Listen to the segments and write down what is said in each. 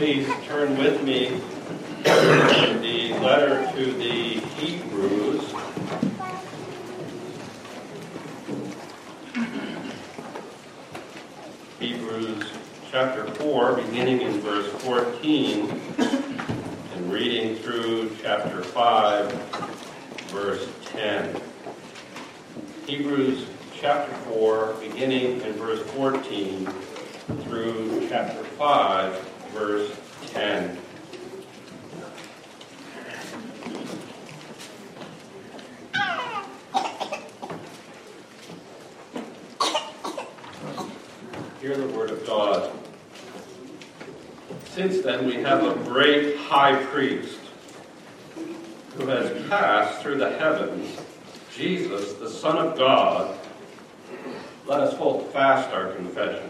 please turn with me to the letter to the Hebrews. Hebrews chapter 4, beginning in verse 14, and reading through chapter 5, verse 10. Hebrews chapter 4, beginning in verse 14 through chapter 5, verse 10. Hear the word of God. Since then, we have a great high priest who has passed through the heavens, Jesus, the Son of God. Let us hold fast our confession.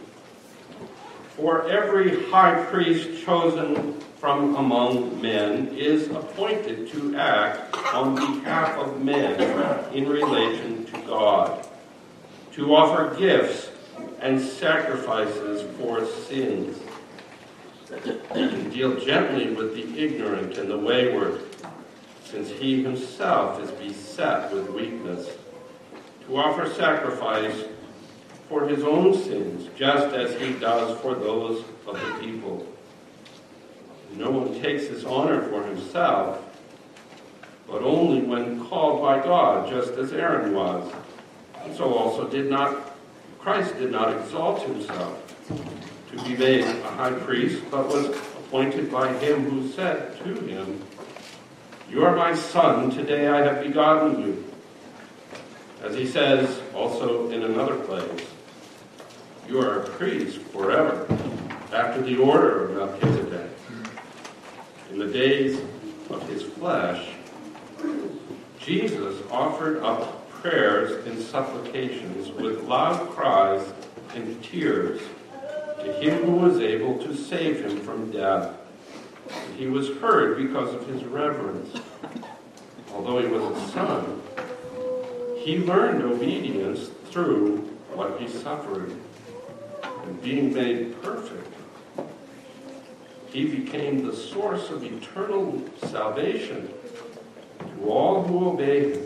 For every high priest chosen from among men is appointed to act on behalf of men in relation to God, to offer gifts and sacrifices for sins, to deal gently with the ignorant and the wayward, since he himself is beset with weakness, to offer sacrifice for his own sins, just as he does for those of the people. No one takes this honor for himself, but only when called by God, just as Aaron was. And so also did not Christ did not exalt himself to be made a high priest, but was appointed by him who said to him, You are my son, today I have begotten you. As he says also in another place, you are a priest forever, after the order of Melchizedek. In the days of his flesh, Jesus offered up prayers and supplications with loud cries and tears to him who was able to save him from death. He was heard because of his reverence. Although he was a son, he learned obedience through what he suffered. And being made perfect, he became the source of eternal salvation to all who obey him,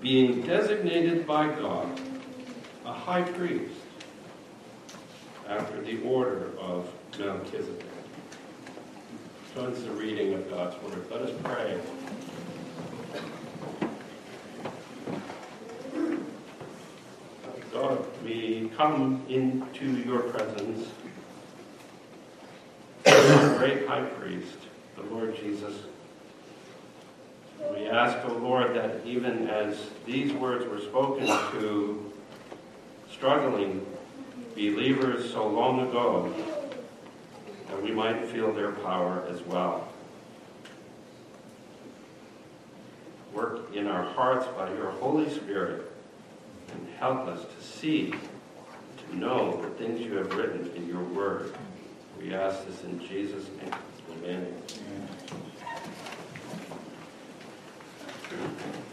being designated by God a high priest after the order of Melchizedek. So Joins the reading of God's word. Let us pray. We come into your presence, the great high priest, the Lord Jesus. We ask, O oh Lord, that even as these words were spoken to struggling believers so long ago, that we might feel their power as well. Work in our hearts by your Holy Spirit and help us to see, to know the things you have written in your word. We ask this in Jesus' name. Amen.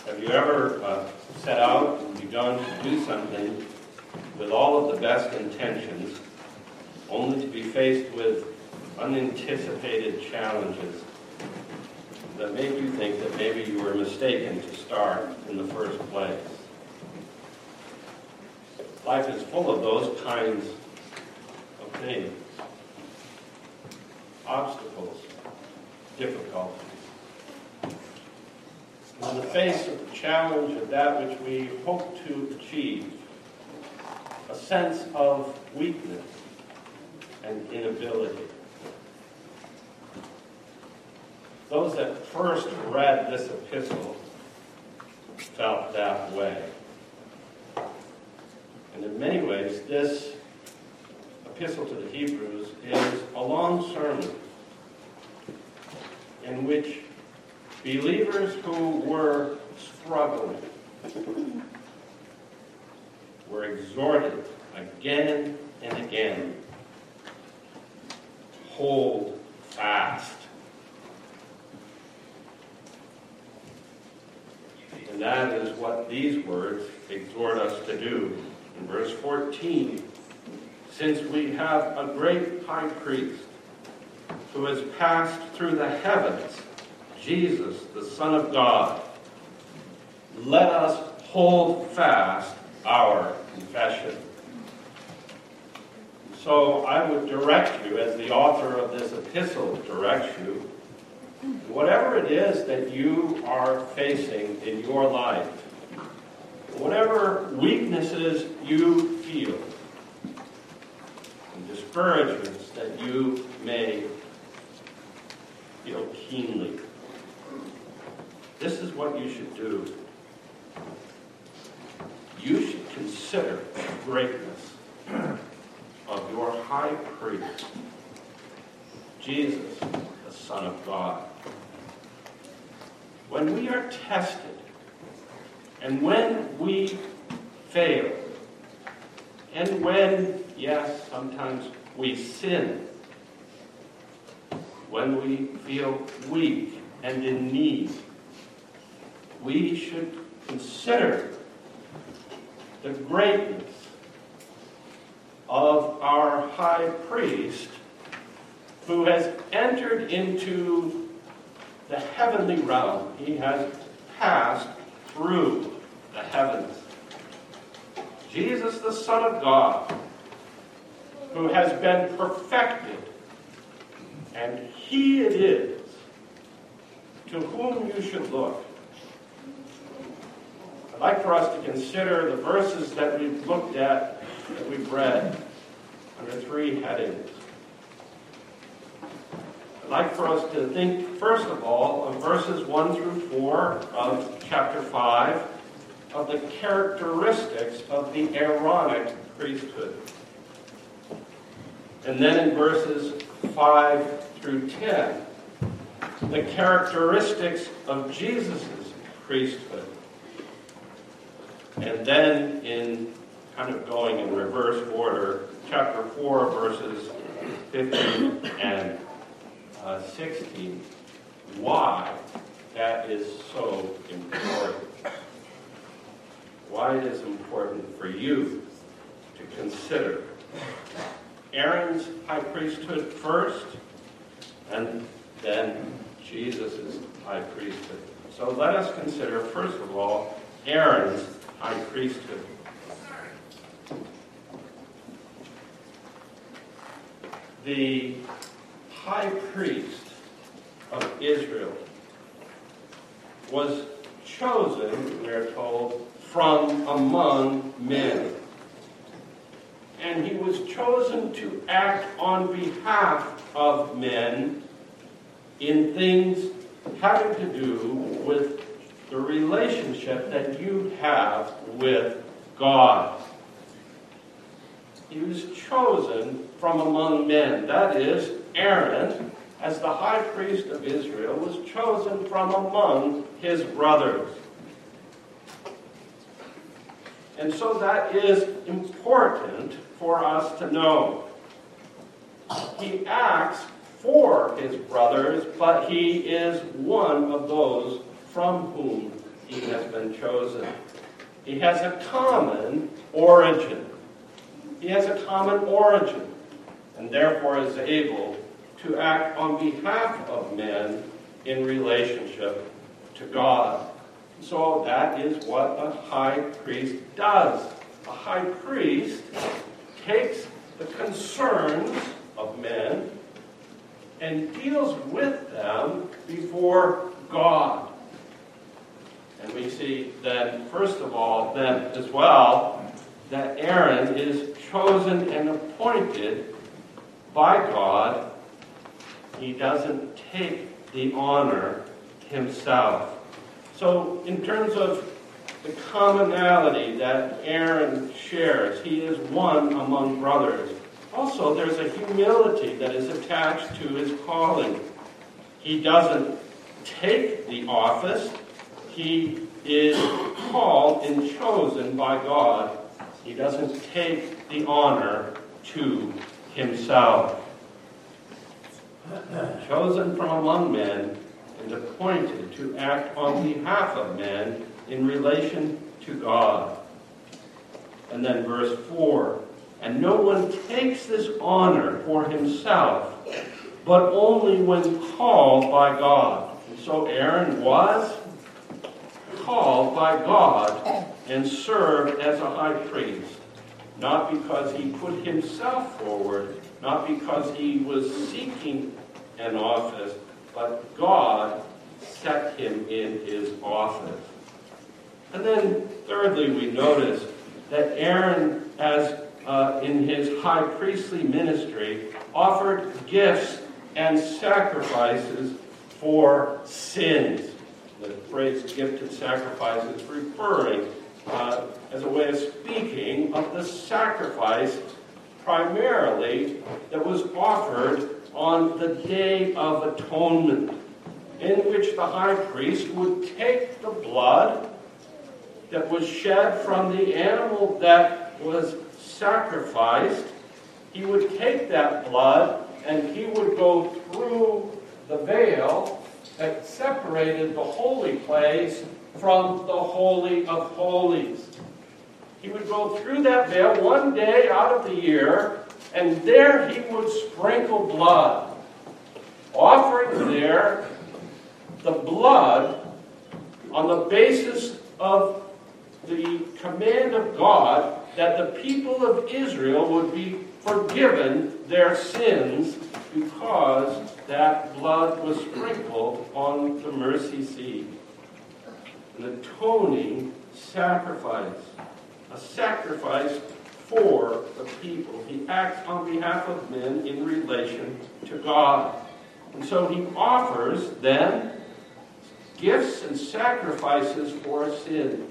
Have you ever uh, set out and begun to do something with all of the best intentions, only to be faced with unanticipated challenges that make you think that maybe you were mistaken to start in the first place? Life is full of those kinds of things obstacles, difficulties. In the face of the challenge of that which we hope to achieve, a sense of weakness and inability. Those that first read this epistle felt that way. And in many ways, this epistle to the Hebrews is a long sermon in which believers who were struggling were exhorted again and again to hold fast. And that is what these words exhort us to do. In verse 14, since we have a great high priest who has passed through the heavens, Jesus, the Son of God, let us hold fast our confession. So I would direct you, as the author of this epistle directs you, whatever it is that you are facing in your life, whatever weaknesses you feel, and discouragements that you may feel keenly, this is what you should do. You should consider the greatness of your high priest, Jesus, the Son of God. When we are tested, and when we fail, and when, yes, sometimes we sin, when we feel weak and in need, we should consider the greatness of our high priest who has entered into the heavenly realm. He has passed through the heavens. Jesus, the Son of God, who has been perfected, and he it is to whom you should look. I'd like for us to consider the verses that we've looked at, that we've read, under three headings. I'd like for us to think, first of all, of verses 1 through 4 of chapter 5, of the characteristics of the Aaronic priesthood. And then in verses 5 through 10, the characteristics of Jesus' priesthood. And then in kind of going in reverse order, chapter 4, verses 15 and uh, 16, why that is so important. Why it is important for you to consider Aaron's high priesthood first, and then Jesus' high priesthood. So let us consider, first of all, Aaron's high priesthood. The high priest of Israel was chosen, we are told, from among men. And he was chosen to act on behalf of men in things having to do with the relationship that you have with God. He was chosen from among men. That is, Aaron, as the high priest of Israel, was chosen from among his brothers. And so that is important for us to know. He acts for his brothers, but he is one of those from whom he has been chosen. He has a common origin. He has a common origin, and therefore is able to act on behalf of men in relationship to God. So that is what a high priest does. A high priest takes the concerns of men and deals with them before God. And we see then, first of all, then as well, that Aaron is chosen and appointed by God. He doesn't take the honor himself. So, in terms of the commonality that Aaron shares, he is one among brothers. Also, there's a humility that is attached to his calling. He doesn't take the office, he is called and chosen by God. He doesn't take the honor to himself. Chosen from among men appointed to act on behalf of men in relation to God. And then verse 4 And no one takes this honor for himself, but only when called by God. And so Aaron was called by God and served as a high priest, not because he put himself forward, not because he was seeking an office, but God set him in his office. And then, thirdly, we notice that Aaron, as uh, in his high priestly ministry, offered gifts and sacrifices for sins. The phrase gift and sacrifice is referring uh, as a way of speaking of the sacrifice primarily that was offered on the Day of Atonement, in which the high priest would take the blood that was shed from the animal that was sacrificed, he would take that blood and he would go through the veil that separated the holy place from the Holy of Holies. He would go through that veil one day out of the year, and there he would sprinkle blood, offering there the blood on the basis of the command of God that the people of Israel would be forgiven their sins because that blood was sprinkled on the mercy seat. An atoning sacrifice, a sacrifice for the people. He acts on behalf of men in relation to God. And so he offers then gifts and sacrifices for sin.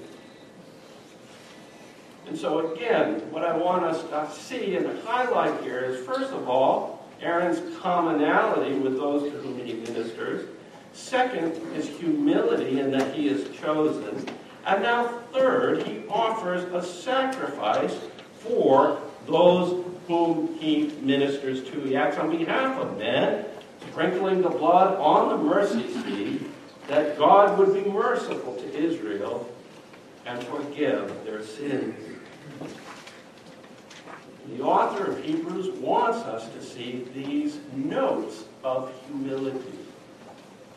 And so, again, what I want us to see and highlight here is first of all, Aaron's commonality with those to whom he ministers. Second, his humility in that he is chosen. And now, third, he offers a sacrifice for those whom he ministers to. He acts on behalf of men, sprinkling the blood on the mercy seat, that God would be merciful to Israel and forgive their sins. The author of Hebrews wants us to see these notes of humility.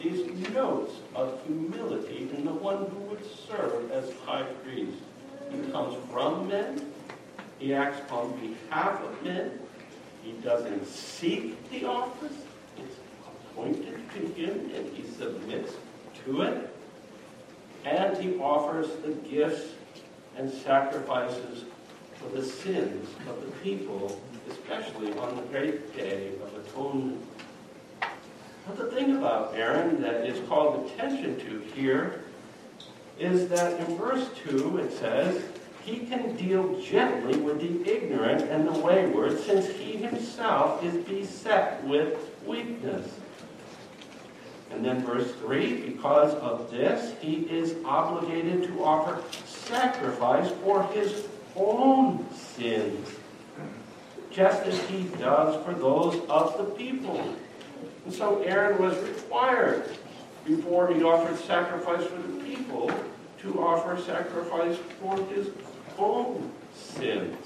These notes of humility in the one who would serve as high priest. He comes from men. He acts on behalf of men. He doesn't seek the office. It's appointed to him and he submits to it. And he offers the gifts and sacrifices for the sins of the people, especially on the great day of atonement. But the thing about Aaron that is called attention to here is that in verse 2 it says, He can deal gently with the ignorant and the wayward, since he himself is beset with weakness. And then verse 3 because of this, he is obligated to offer sacrifice for his own sins, just as he does for those of the people. And so Aaron was required, before he offered sacrifice for the people, to offer sacrifice for his own sins.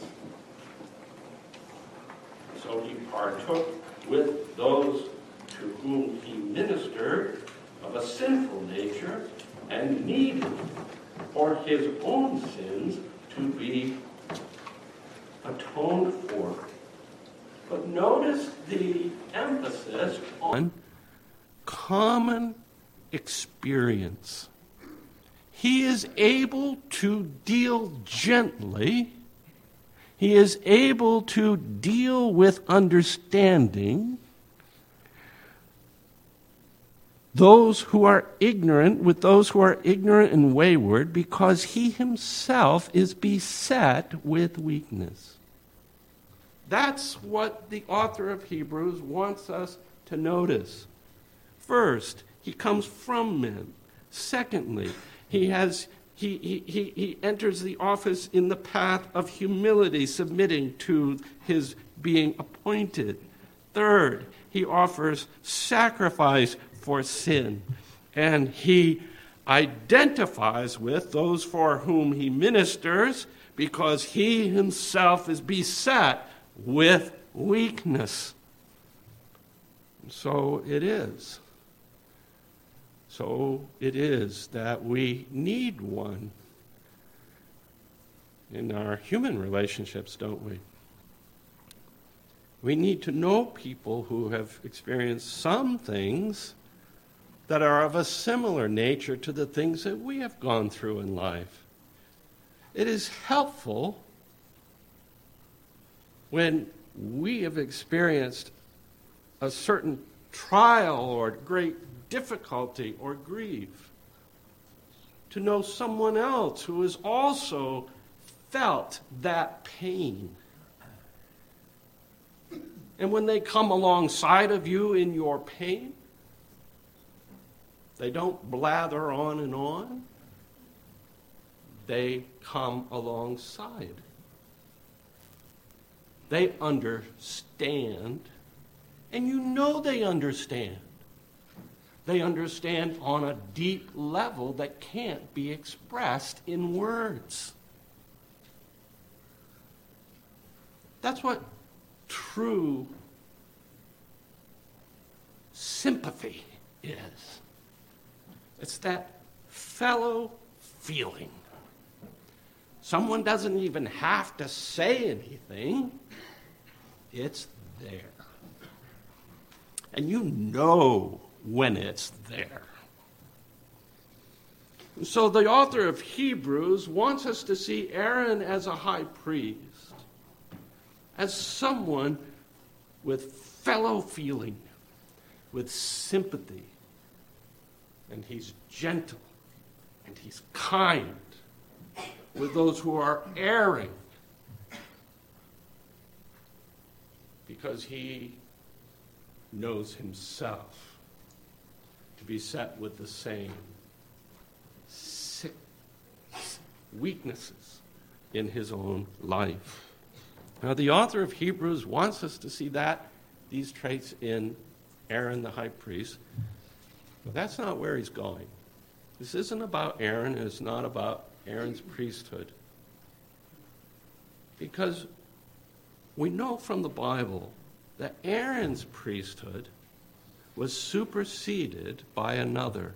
So he partook with those to whom he ministered of a sinful nature and needed for his own sins to be atoned for. But notice the emphasis on common experience. He is able to deal gently. He is able to deal with understanding those who are ignorant with those who are ignorant and wayward because he himself is beset with weakness. That's what the author of Hebrews wants us to notice. First, he comes from men. Secondly, he has he, he, he, enters the office in the path of humility, submitting to his being appointed. Third, he offers sacrifice for sin, and he identifies with those for whom he ministers because he himself is beset with weakness. So it is. So it is that we need one in our human relationships, don't we? We need to know people who have experienced some things that are of a similar nature to the things that we have gone through in life. It is helpful when we have experienced a certain trial or great difficulty or grief to know someone else who has also felt that pain. And when they come alongside of you in your pain, they don't blather on and on. They come alongside. They understand, and you know they understand. They understand on a deep level that can't be expressed in words. That's what true sympathy is. It's that fellow feeling. Someone doesn't even have to say anything, it's there. And you know when it's there. So the author of Hebrews wants us to see Aaron as a high priest, as someone with fellow feeling, with sympathy, and he's gentle and he's kind with those who are erring because he knows himself to be set with the same weaknesses in his own life. Now, the author of Hebrews wants us to see that, these traits in Aaron the high priest, but that's not where he's going. This isn't about Aaron, it's not about Aaron's priesthood. Because we know from the Bible that Aaron's priesthood was superseded by another.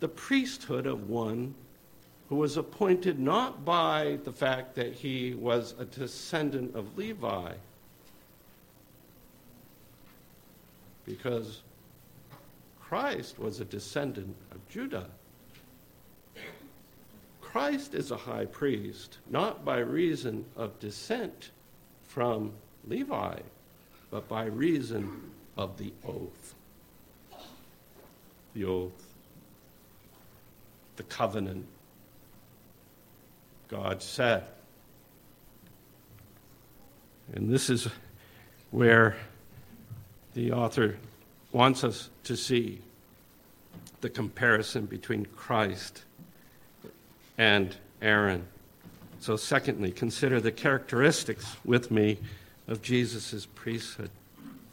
The priesthood of one who was appointed not by the fact that he was a descendant of Levi, because Christ was a descendant of Judah. Christ is a high priest, not by reason of descent from Levi, but by reason of the oath. The oath, the covenant. God said. And this is where the author wants us to see the comparison between Christ and Aaron. So, secondly, consider the characteristics with me of Jesus' priesthood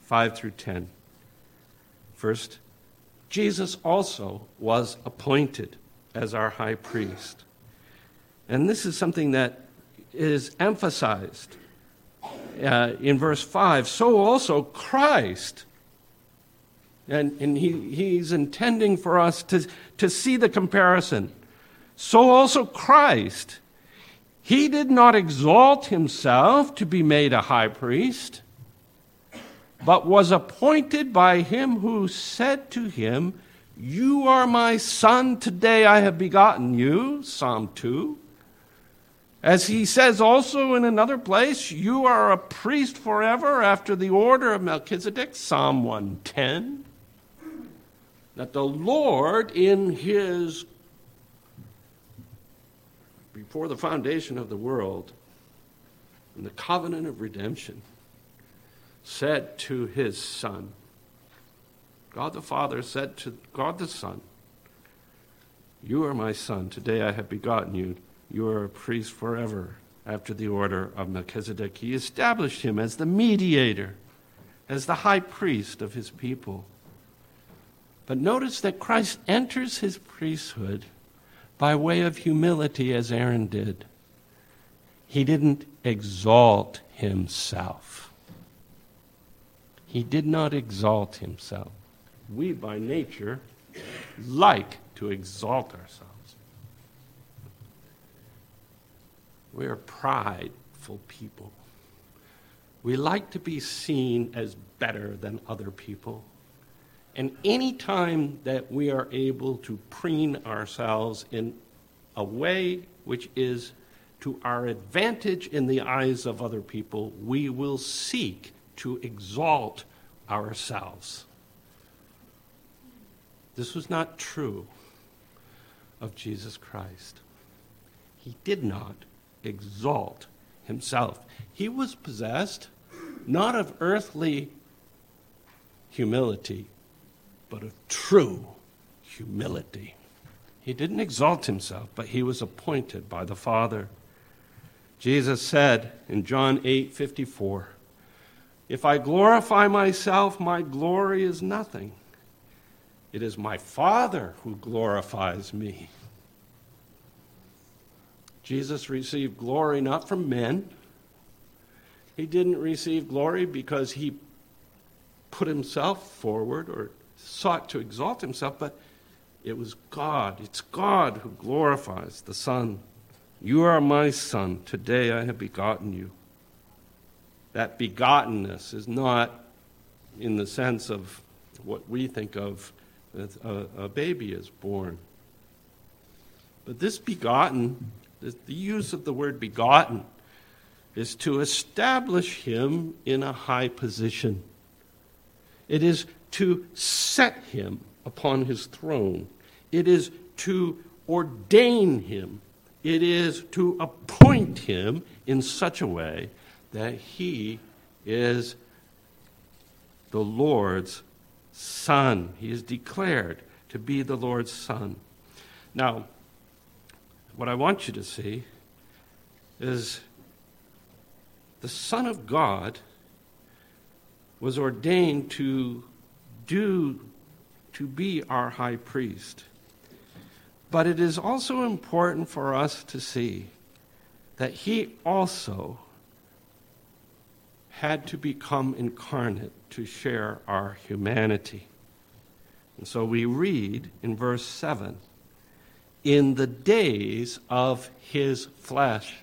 5 through 10. First, Jesus also was appointed as our high priest. And this is something that is emphasized uh, in verse 5. So also Christ and, and he, he's intending for us to, to see the comparison. So also Christ. He did not exalt himself to be made a high priest, but was appointed by him who said to him, You are my son, today I have begotten you. Psalm 2. As he says also in another place, You are a priest forever after the order of Melchizedek. Psalm 110 that the Lord, in his, before the foundation of the world, in the covenant of redemption, said to his Son, God the Father said to God the Son, You are my Son. Today I have begotten you. You are a priest forever after the order of Melchizedek. He established him as the mediator, as the high priest of his people. But notice that Christ enters his priesthood by way of humility, as Aaron did. He didn't exalt himself. He did not exalt himself. We, by nature, like to exalt ourselves. We are prideful people. We like to be seen as better than other people. And any time that we are able to preen ourselves in a way which is to our advantage in the eyes of other people, we will seek to exalt ourselves. This was not true of Jesus Christ. He did not exalt himself. He was possessed not of earthly humility, but of true humility. He didn't exalt himself, but he was appointed by the Father. Jesus said in John 8 54, If I glorify myself, my glory is nothing. It is my Father who glorifies me. Jesus received glory not from men. He didn't receive glory because he put himself forward or sought to exalt himself, but it was God. It's God who glorifies the Son. You are my Son. Today I have begotten you. That begottenness is not in the sense of what we think of as a, a baby is born. But this begotten, the use of the word begotten, is to establish him in a high position. It is to set him upon his throne. It is to ordain him. It is to appoint him in such a way that he is the Lord's son. He is declared to be the Lord's son. Now, what I want you to see is the Son of God was ordained to do to be our high priest. But it is also important for us to see that he also had to become incarnate to share our humanity. And so we read in verse 7 in the days of his flesh.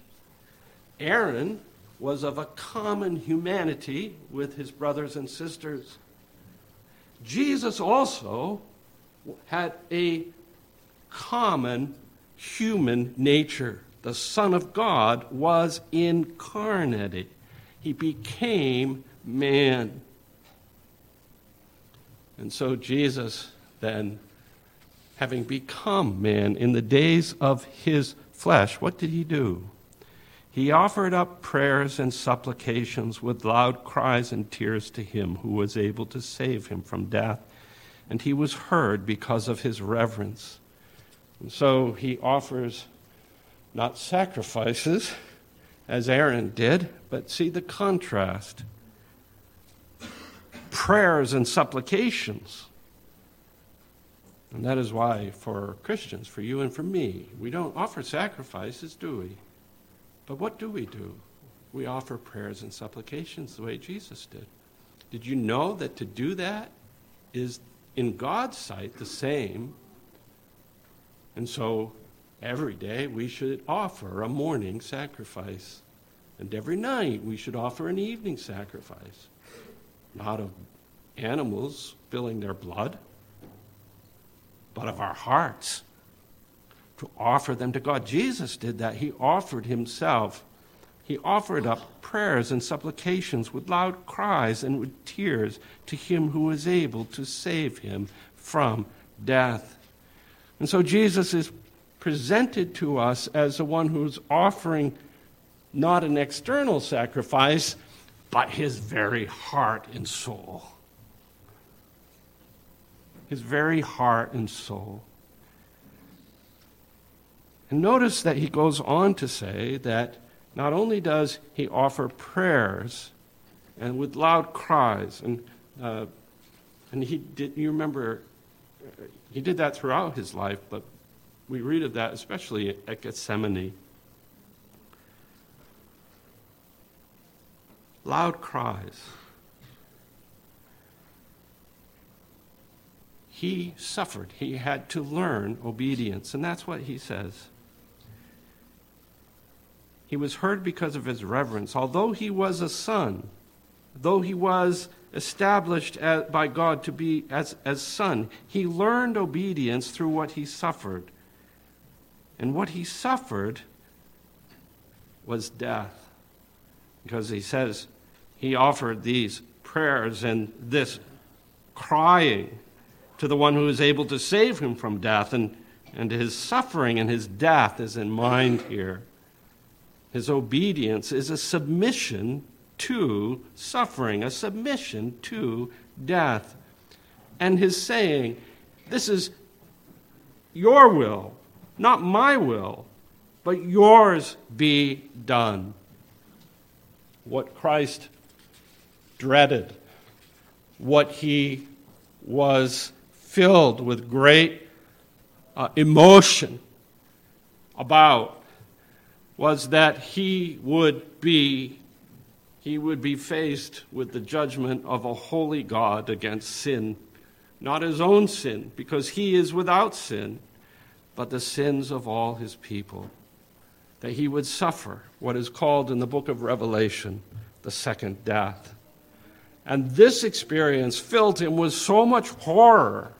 Aaron was of a common humanity with his brothers and sisters. Jesus also had a common human nature. The Son of God was incarnate, he became man. And so Jesus then, having become man in the days of his flesh, what did he do? He offered up prayers and supplications with loud cries and tears to him who was able to save him from death. And he was heard because of his reverence. And so he offers not sacrifices, as Aaron did, but see the contrast prayers and supplications. And that is why, for Christians, for you and for me, we don't offer sacrifices, do we? But what do we do? We offer prayers and supplications the way Jesus did. Did you know that to do that is, in God's sight, the same? And so every day we should offer a morning sacrifice. And every night we should offer an evening sacrifice. Not of animals spilling their blood, but of our hearts to offer them to God. Jesus did that. He offered himself. He offered up prayers and supplications with loud cries and with tears to him who was able to save him from death. And so Jesus is presented to us as the one who's offering not an external sacrifice, but his very heart and soul. His very heart and soul. And notice that he goes on to say that not only does he offer prayers and with loud cries, and, uh, and he did, you remember, he did that throughout his life, but we read of that especially at Gethsemane. Loud cries. He suffered. He had to learn obedience, and that's what he says. He was heard because of his reverence. Although he was a son, though he was established as, by God to be as, as son, he learned obedience through what he suffered. And what he suffered was death. Because he says he offered these prayers and this crying to the one who is able to save him from death. And, and his suffering and his death is in mind here. His obedience is a submission to suffering, a submission to death. And his saying, This is your will, not my will, but yours be done. What Christ dreaded, what he was filled with great uh, emotion about was that he would be he would be faced with the judgment of a holy God against sin, not his own sin, because he is without sin, but the sins of all his people. That he would suffer what is called in the book of Revelation the second death. And this experience filled him with so much horror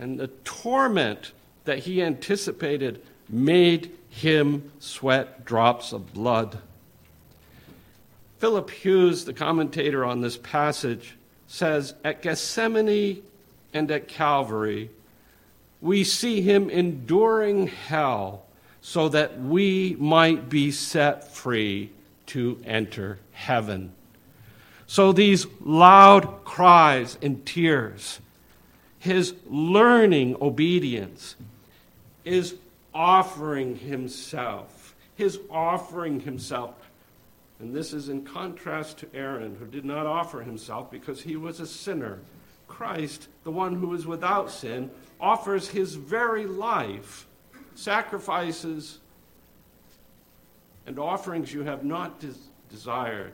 and the torment that he anticipated made him sweat drops of blood. Philip Hughes, the commentator on this passage, says At Gethsemane and at Calvary, we see him enduring hell so that we might be set free to enter heaven. So these loud cries and tears, his learning obedience, is offering himself. His offering himself. And this is in contrast to Aaron, who did not offer himself because he was a sinner. Christ, the one who is without sin, offers his very life, sacrifices and offerings you have not des- desired.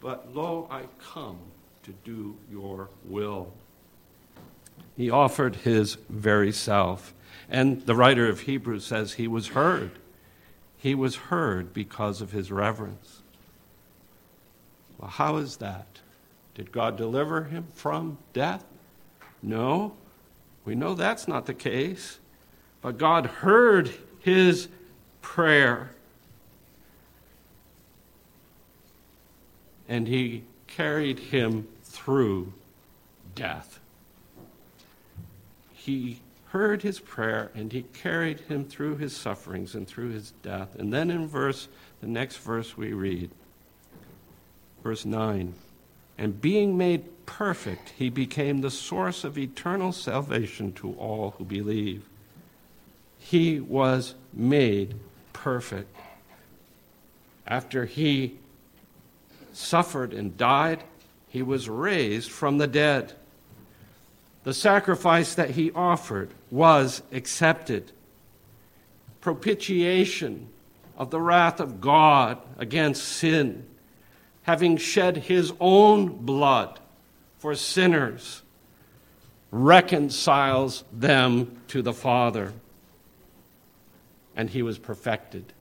But lo, I come to do your will. He offered his very self. And the writer of Hebrews says he was heard. He was heard because of his reverence. Well, how is that? Did God deliver him from death? No. We know that's not the case. But God heard his prayer. And he carried him through death. He heard his prayer and he carried him through his sufferings and through his death. And then in verse the next verse we read verse 9 and being made perfect he became the source of eternal salvation to all who believe. He was made perfect. After he suffered and died, he was raised from the dead. The sacrifice that he offered was accepted. Propitiation of the wrath of God against sin, having shed his own blood for sinners, reconciles them to the Father. And he was perfected.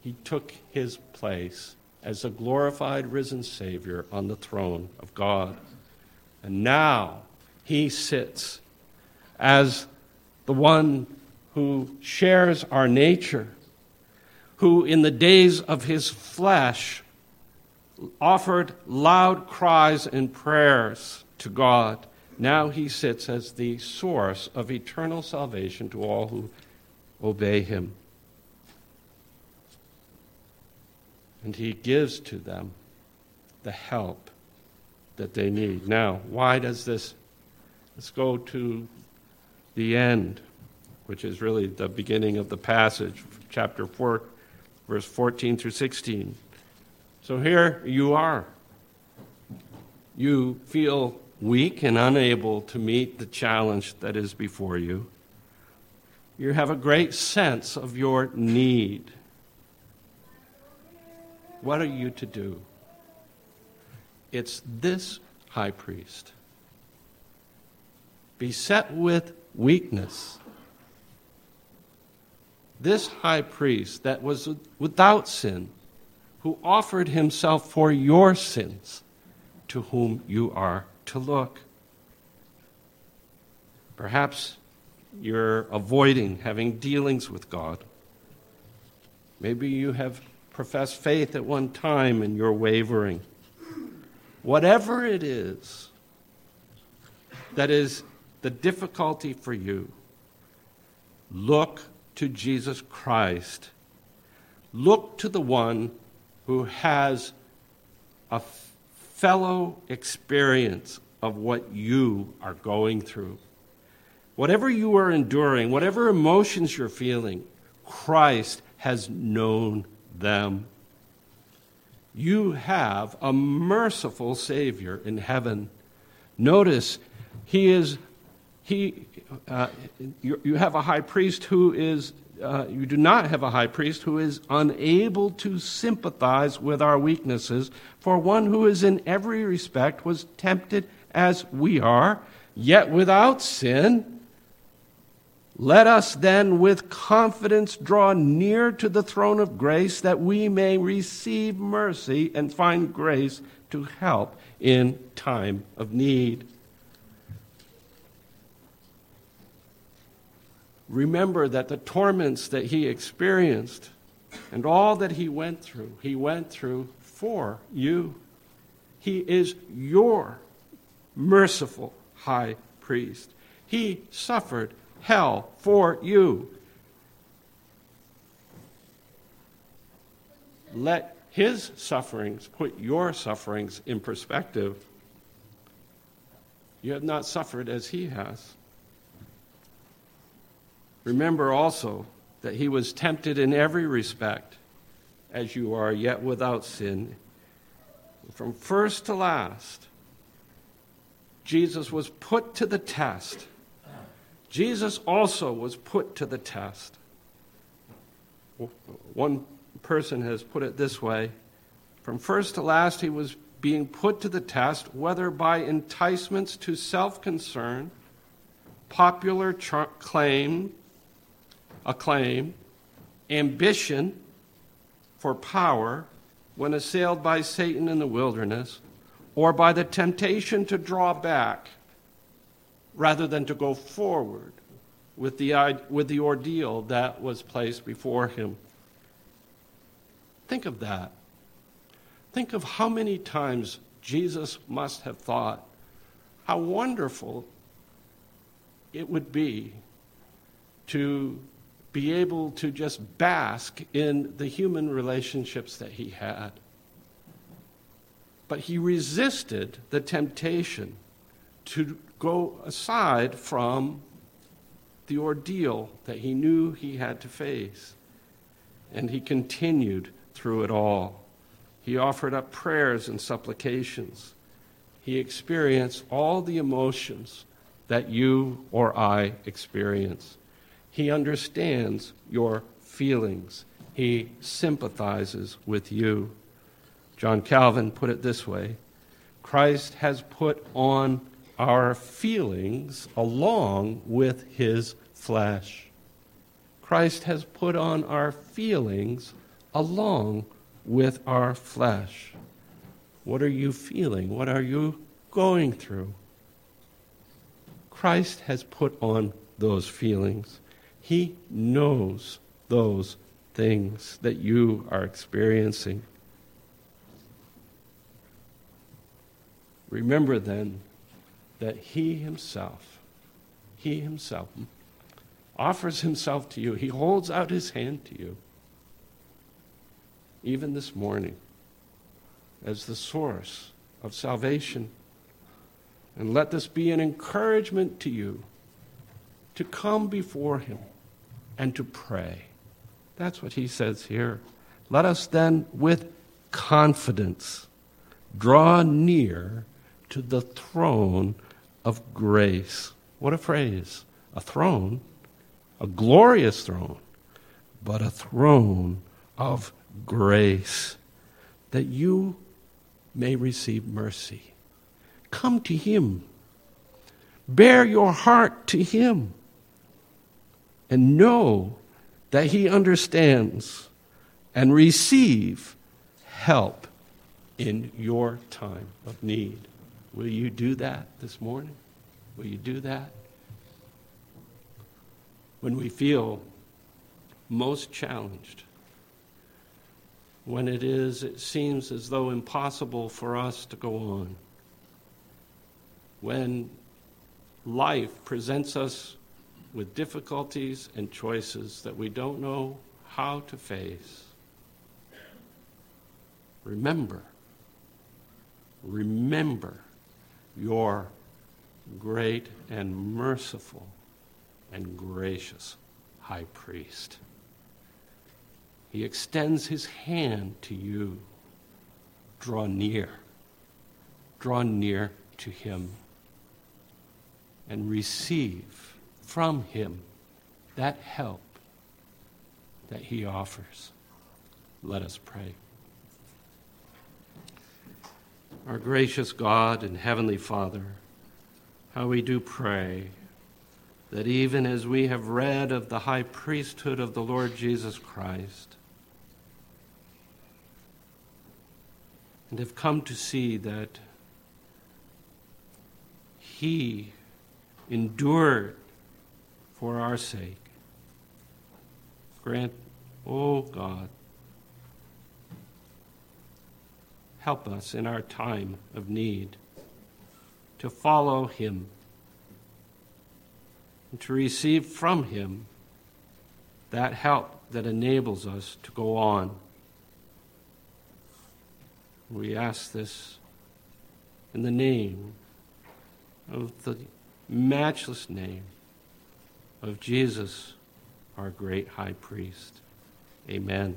He took his place as a glorified risen Savior on the throne of God. And now, he sits as the one who shares our nature, who in the days of his flesh offered loud cries and prayers to God. Now he sits as the source of eternal salvation to all who obey him. and he gives to them the help that they need. Now, why does this? Let's go to the end, which is really the beginning of the passage, chapter 4, verse 14 through 16. So here you are. You feel weak and unable to meet the challenge that is before you. You have a great sense of your need. What are you to do? It's this high priest, beset with weakness. This high priest that was without sin, who offered himself for your sins, to whom you are to look. Perhaps you're avoiding having dealings with God. Maybe you have professed faith at one time and you're wavering. Whatever it is that is the difficulty for you, look to Jesus Christ. Look to the one who has a fellow experience of what you are going through. Whatever you are enduring, whatever emotions you're feeling, Christ has known them. You have a merciful Savior in heaven. Notice, he is, he, uh, you, you have a high priest who is uh, you do not have a high priest who is unable to sympathize with our weaknesses, for one who is in every respect was tempted as we are, yet without sin. Let us then with confidence draw near to the throne of grace that we may receive mercy and find grace to help in time of need. Remember that the torments that he experienced and all that he went through, he went through for you. He is your merciful high priest. He suffered hell for you. Let his sufferings put your sufferings in perspective. You have not suffered as he has. Remember also that he was tempted in every respect as you are, yet without sin. From first to last, Jesus was put to the test Jesus also was put to the test. One person has put it this way From first to last, he was being put to the test, whether by enticements to self concern, popular tra- claim, acclaim, ambition for power when assailed by Satan in the wilderness, or by the temptation to draw back rather than to go forward with the, with the ordeal that was placed before him. Think of that. Think of how many times Jesus must have thought how wonderful it would be to be able to just bask in the human relationships that he had. But he resisted the temptation to go aside from the ordeal that he knew he had to face. And he continued through it all. He offered up prayers and supplications. He experienced all the emotions that you or I experience. He understands your feelings. He sympathizes with you. John Calvin put it this way Christ has put on our feelings along with his flesh. Christ has put on our feelings along with our flesh. What are you feeling? What are you going through? Christ has put on those feelings. He knows those things that you are experiencing. Remember then that He Himself, He Himself, offers Himself to you. He holds out His hand to you. even this morning, as the source of salvation. And let this be an encouragement to you to come before Him and to pray. That's what He says here. Let us then, with confidence, draw near to the throne of grace. What a phrase! A throne, a glorious throne, but a throne of grace, that you may receive mercy. Come to Him. Bare your heart to Him. And know that He understands and receive help in your time of need. Will you do that this morning? Will you do that? When we feel most challenged, when it is, it seems as though impossible for us to go on, when life presents us with difficulties and choices that we don't know how to face. Remember, remember your great and merciful and gracious high priest. He extends his hand to you. Draw near. Draw near to him and receive from him that help that he offers. Let us pray. Our gracious God and Heavenly Father, how we do pray that even as we have read of the high priesthood of the Lord Jesus Christ, and have come to see that He endured for our sake. Grant, oh God, help us in our time of need to follow Him and to receive from Him that help that enables us to go on. We ask this in the name of the matchless name of Jesus, our great high priest. Amen.